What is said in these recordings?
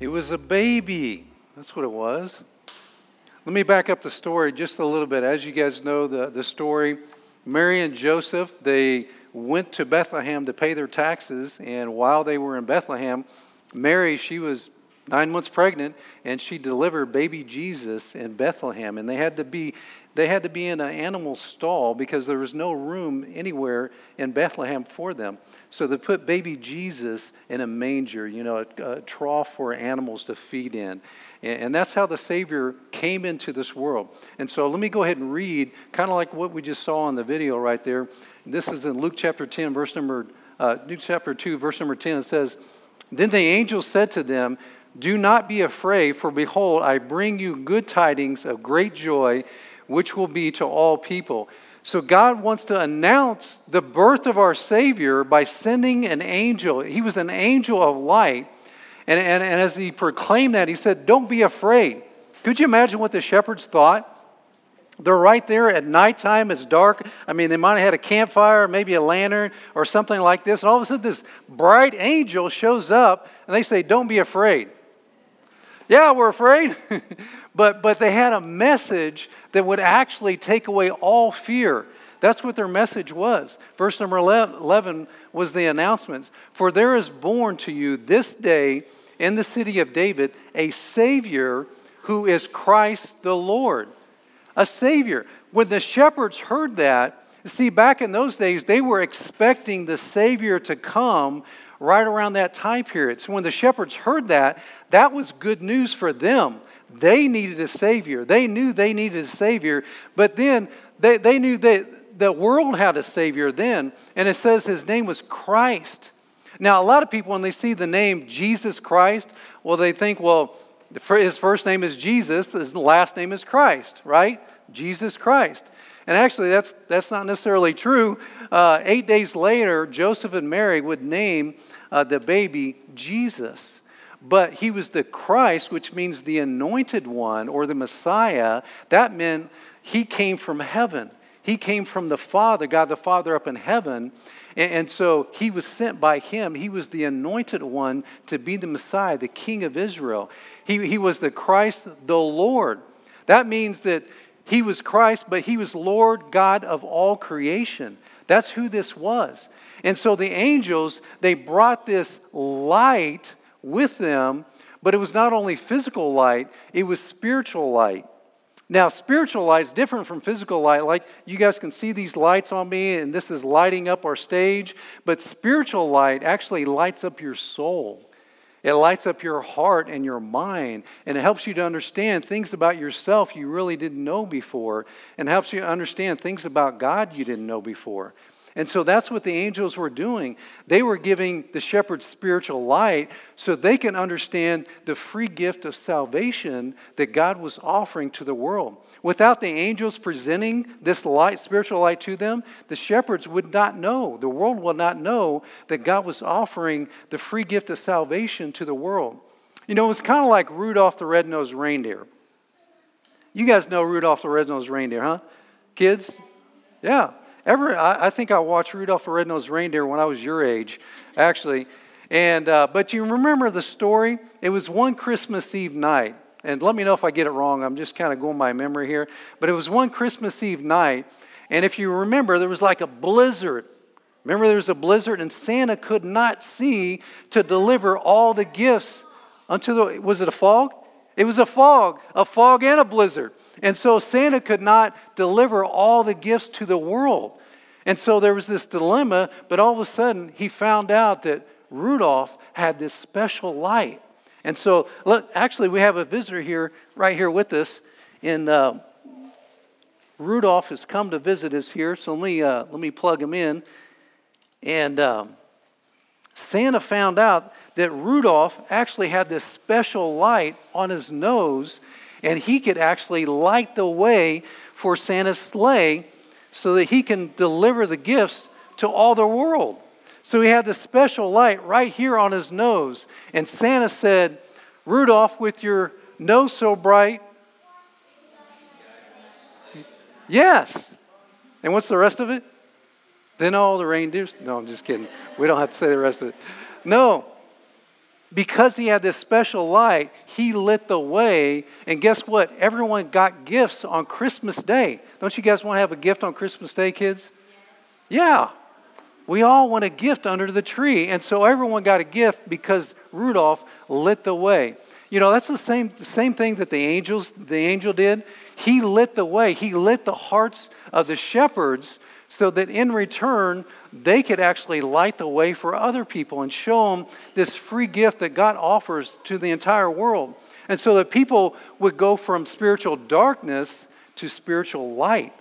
It was a baby. That's what it was. Let me back up the story just a little bit. As you guys know, the, the story Mary and Joseph, they went to Bethlehem to pay their taxes. And while they were in Bethlehem, Mary, she was nine months pregnant, and she delivered baby Jesus in Bethlehem. And they had to be they had to be in an animal stall because there was no room anywhere in Bethlehem for them. So they put baby Jesus in a manger, you know, a, a trough for animals to feed in. And, and that's how the Savior came into this world. And so let me go ahead and read, kind of like what we just saw in the video right there. This is in Luke chapter 10, verse number, uh, Luke chapter 2, verse number 10. It says, Then the angel said to them, Do not be afraid, for behold, I bring you good tidings of great joy which will be to all people. So God wants to announce the birth of our Savior by sending an angel. He was an angel of light. And, and, and as he proclaimed that, he said, Don't be afraid. Could you imagine what the shepherds thought? They're right there at nighttime, it's dark. I mean, they might have had a campfire, maybe a lantern, or something like this. And all of a sudden, this bright angel shows up, and they say, Don't be afraid. Yeah, we're afraid. but, but they had a message that would actually take away all fear. That's what their message was. Verse number 11 was the announcements For there is born to you this day in the city of David a Savior who is Christ the Lord. A Savior. When the shepherds heard that, see, back in those days, they were expecting the Savior to come right around that time period. So when the shepherds heard that, that was good news for them. They needed a Savior. They knew they needed a Savior, but then they, they knew that the world had a Savior then, and it says his name was Christ. Now, a lot of people, when they see the name Jesus Christ, well, they think, well, his first name is Jesus, his last name is Christ, right? Jesus Christ. And actually, that's, that's not necessarily true. Uh, eight days later, Joseph and Mary would name uh, the baby Jesus. But he was the Christ, which means the anointed one or the Messiah. That meant he came from heaven. He came from the Father, God the Father up in heaven. And, so he was sent by him. He was the anointed one to be the Messiah, the King of Israel. He, he was the Christ, the Lord. That means that he was Christ, but he was Lord God of all creation. That's who this was. And so the angels, they brought this light with them, but it was not only physical light, it was spiritual light. Now, spiritual light is different from physical light. Like you guys can see these lights on me, and this is lighting up our stage. But spiritual light actually lights up your soul. It lights up your heart and your mind, and it helps you to understand things about yourself you really didn't know before, and helps you understand things about God you didn't know before. And so that's what the angels were doing. They were giving the shepherds spiritual light so they can understand the free gift of salvation that God was offering to the world. Without the angels presenting this light, spiritual light to them, the shepherds would not know, the world would not know that God was offering the free gift of salvation to the world. You know, it was kind of like Rudolph the Red-Nosed Reindeer. You guys know Rudolph the Red-Nosed Reindeer, huh? Kids? Yeah. Ever, I, I think I watched Rudolph the Red-Nosed Reindeer when I was your age, actually. And, uh, but you remember the story? It was one Christmas Eve night. And let me know if I get it wrong. I'm just kind of going by memory here. But it was one Christmas Eve night. And if you remember, there was like a blizzard. Remember, there was a blizzard, and Santa could not see to deliver all the gifts unto the. Was it a fog? It was a fog, a fog and a blizzard. And so Santa could not deliver all the gifts to the world. And so there was this dilemma, but all of a sudden he found out that Rudolph had this special light. And so, look, actually, we have a visitor here, right here with us. And uh, Rudolph has come to visit us here, so let me, uh, let me plug him in. And um, Santa found out that Rudolph actually had this special light on his nose, and he could actually light the way for Santa's sleigh so that he can deliver the gifts to all the world. So he had this special light right here on his nose. And Santa said, Rudolph, with your nose so bright. Yes. And what's the rest of it? Then all the reindeers. No, I'm just kidding. We don't have to say the rest of it. No. Because he had this special light, he lit the way. And guess what? Everyone got gifts on Christmas Day. Don't you guys want to have a gift on Christmas Day, kids? Yeah. We all want a gift under the tree. And so everyone got a gift because Rudolph lit the way. You know, that's the same, the same thing that the angels, the angel did. He lit the way. He lit the hearts of the shepherds so that in return, they could actually light the way for other people and show them this free gift that God offers to the entire world. And so that people would go from spiritual darkness to spiritual light.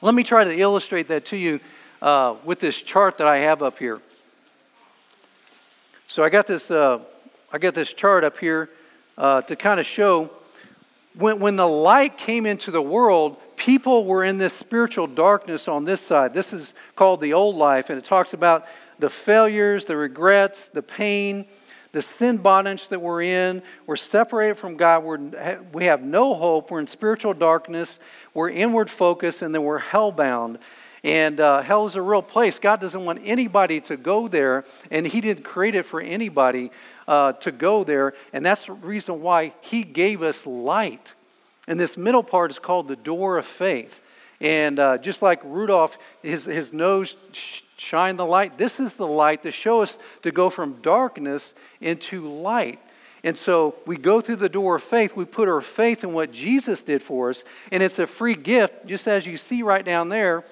Let me try to illustrate that to you uh, with this chart that I have up here. So I got this, uh, I got this chart up here uh, to kind of show when, when the light came into the world, people were in this spiritual darkness on this side. This is called the old life, and it talks about the failures, the regrets, the pain, the sin bondage that we're in. We're separated from God. We're, we have no hope. We're in spiritual darkness. We're inward focused, and then we're hellbound. And uh, hell is a real place. God doesn't want anybody to go there, and He didn't create it for anybody uh, to go there. And that's the reason why He gave us light. And this middle part is called the door of faith. And uh, just like Rudolph, his, his nose shined the light, this is the light to show us to go from darkness into light. And so we go through the door of faith. We put our faith in what Jesus did for us. And it's a free gift, just as you see right down there.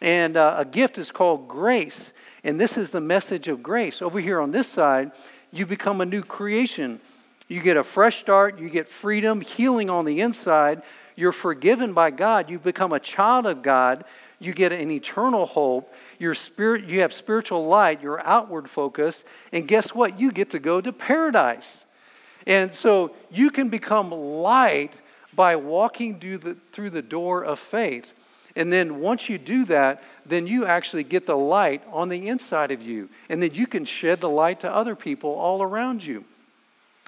And uh, a gift is called grace. And this is the message of grace. Over here on this side, you become a new creation. You get a fresh start, you get freedom, healing on the inside. You're forgiven by God. You become a child of God. You get an eternal hope. Your spirit, you have spiritual light, your outward focus. And guess what? You get to go to paradise. And so you can become light by walking through the, through the door of faith. And then once you do that, then you actually get the light on the inside of you. And then you can shed the light to other people all around you.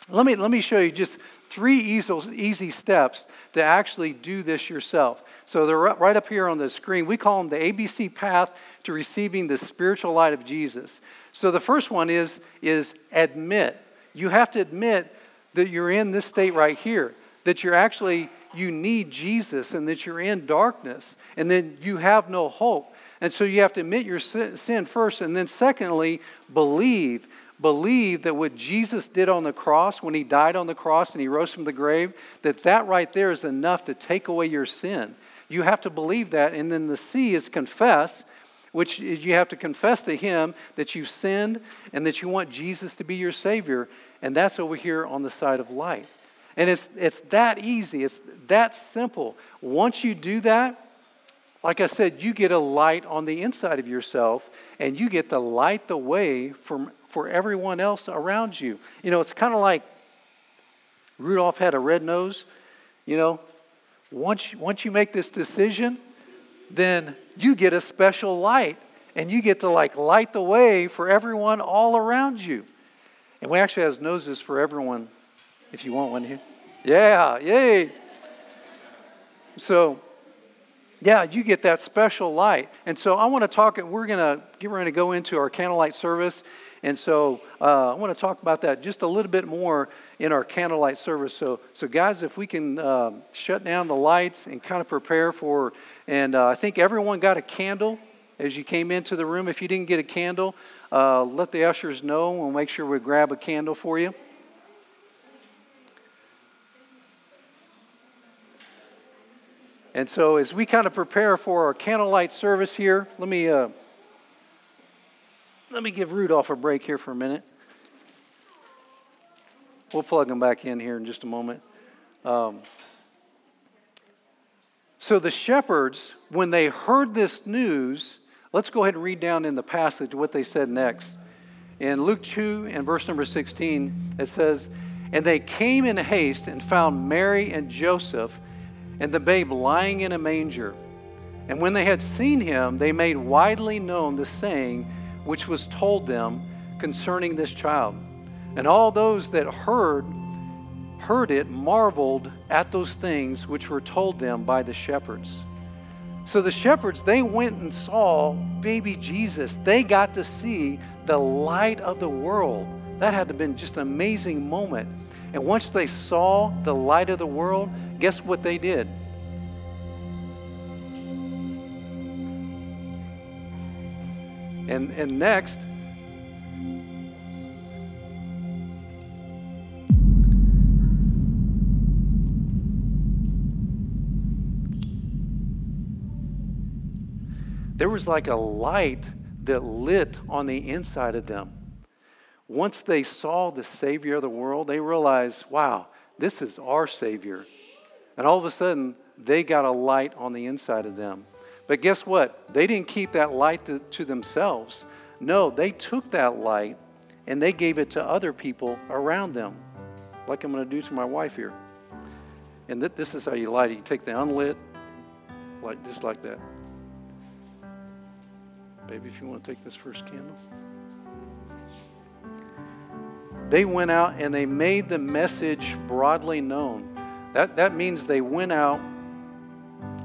Let me, let me show you just three easy, easy steps to actually do this yourself. So they're right up here on the screen. We call them the ABC path to receiving the spiritual light of Jesus. So the first one is, is admit. You have to admit that you're in this state right here, that you're actually, you need Jesus and that you're in darkness and then you have no hope. And so you have to admit your sin first. And then, secondly, believe believe that what Jesus did on the cross, when he died on the cross and he rose from the grave, that that right there is enough to take away your sin. You have to believe that. And then the C is confess, which is you have to confess to him that you've sinned and that you want Jesus to be your Savior. And that's over here on the side of light. And it's, it's that easy, it's that simple. Once you do that, like I said, you get a light on the inside of yourself and you get to light the way from for everyone else around you. You know, it's kind of like Rudolph had a red nose. You know, once, once you make this decision, then you get a special light and you get to like light the way for everyone all around you. And we actually has noses for everyone if you want one here. Yeah, yay. So, yeah, you get that special light. And so I want to talk, we're going to get ready to go into our candlelight service. And so uh, I want to talk about that just a little bit more in our candlelight service. So, so guys, if we can uh, shut down the lights and kind of prepare for, and uh, I think everyone got a candle as you came into the room. If you didn't get a candle, uh, let the ushers know. We'll make sure we grab a candle for you. And so, as we kind of prepare for our candlelight service here, let me uh, let me give Rudolph a break here for a minute. We'll plug him back in here in just a moment. Um, so the shepherds, when they heard this news, let's go ahead and read down in the passage what they said next. In Luke 2 and verse number 16, it says, And they came in haste and found Mary and Joseph and the babe lying in a manger. And when they had seen him, they made widely known the saying which was told them concerning this child. And all those that heard heard it marveled at those things which were told them by the shepherds. So the shepherds, they went and saw baby Jesus. They got to see the light of the world. That had to have been just an amazing moment. And once they saw the light of the world, guess what they did? And, and next, there was like a light that lit on the inside of them. Once they saw the Savior of the world, they realized, wow, this is our Savior. And all of a sudden, they got a light on the inside of them. But guess what? They didn't keep that light to, themselves. No, they took that light and they gave it to other people around them, like I'm going to do to my wife here. And th- this is how you light it. You take the unlit, like just like that. Baby, if you want to take this first candle. They went out and they made the message broadly known. That, that means they went out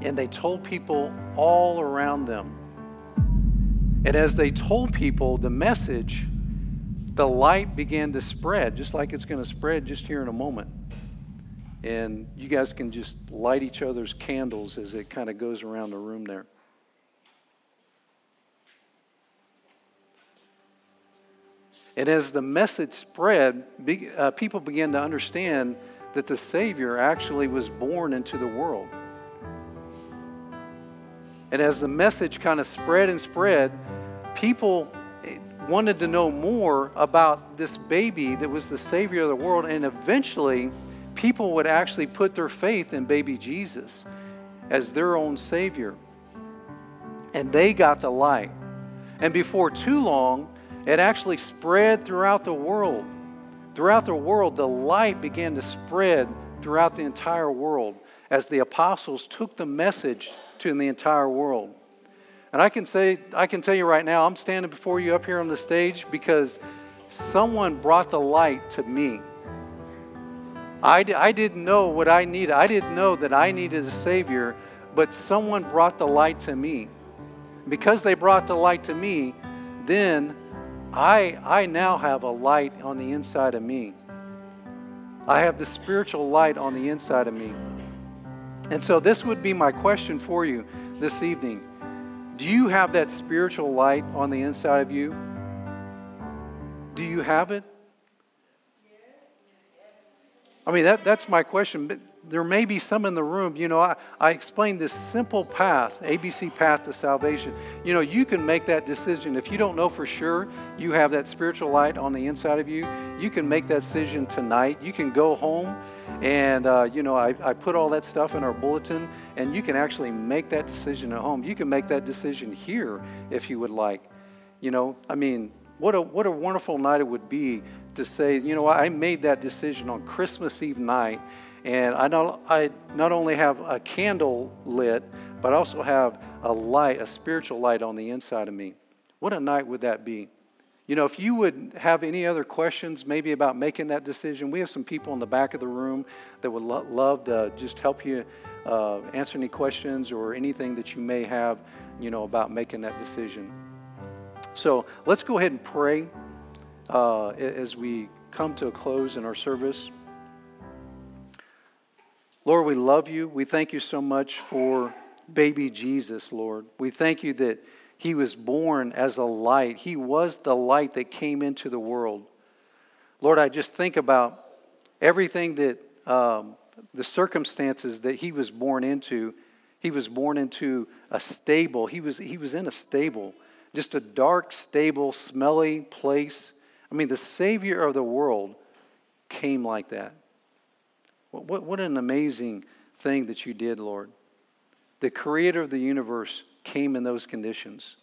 and they told people all around them. And as they told people the message, the light began to spread, just like it's going to spread just here in a moment. And you guys can just light each other's candles as it kind of goes around the room there. And as the message spread, uh, people began to understand that the Savior actually was born into the world. And as the message kind of spread and spread, people eh, wanted to know more about this baby that was the Savior of the world. And eventually, people would actually put their faith in baby Jesus as their own Savior. And they got the light. And before too long, it actually spread throughout the world. Throughout the world, the light began to spread throughout the entire world as the apostles took the message to the entire world. And I can say, I can tell you right now, I'm standing before you up here on the stage because someone brought the light to me. I, I didn't know what I needed. I didn't know that I needed a Savior, but someone brought the light to me. Because they brought the light to me, then I, I now have a light on the inside of me. I have the spiritual light on the inside of me. And so, this would be my question for you this evening. Do you have that spiritual light on the inside of you? Do you have it? I mean, that, that's my question. There may be some in the room. You know, I, I explained this simple path, ABC path to salvation. You know, you can make that decision. If you don't know for sure you have that spiritual light on the inside of you, you can make that decision tonight. You can go home and, uh, you know, I, I put all that stuff in our bulletin, and you can actually make that decision at home. You can make that decision here if you would like. You know, I mean, what a, what a wonderful night it would be to say, you know, I made that decision on Christmas Eve night, and I not, I not only have a candle lit, but I also have a light, a spiritual light on the inside of me. What a night would that be? You know, if you would have any other questions, maybe about making that decision, we have some people in the back of the room that would lo- love to just help you uh, answer any questions or anything that you may have, you know, about making that decision. So let's go ahead and pray uh, as we come to a close in our service. Lord, we love you. We thank you so much for baby Jesus, Lord. We thank you that he was born as a light. He was the light that came into the world. Lord, I just think about everything that um, the circumstances that he was born into. He was born into a stable. He was, he was in a stable, just a dark, stable, smelly place. I mean, the Savior of the world came like that. What, what an amazing thing that you did, Lord. The creator of the universe came in those conditions.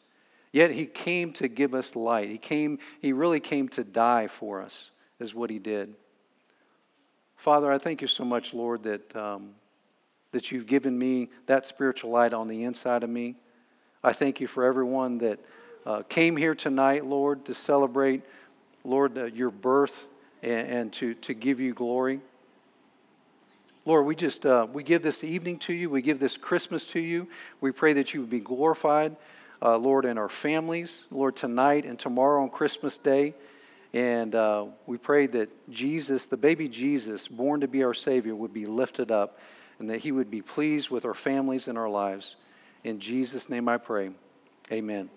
Yet he came to give us light. He came, he really came to die for us, is what he did. Father, I thank you so much, Lord, that, um, that you've given me that spiritual light on the inside of me. I thank you for everyone that uh, came here tonight, Lord, to celebrate Lord, uh, your birth and, and, to, to give you glory. Lord, we just uh, we give this evening to you. We give this Christmas to you. We pray that you would be glorified, uh, Lord, in our families, Lord, tonight and tomorrow on Christmas Day. And uh, we pray that Jesus, the baby Jesus, born to be our Savior, would be lifted up and that he would be pleased with our families and our lives. In Jesus' name I pray. Amen.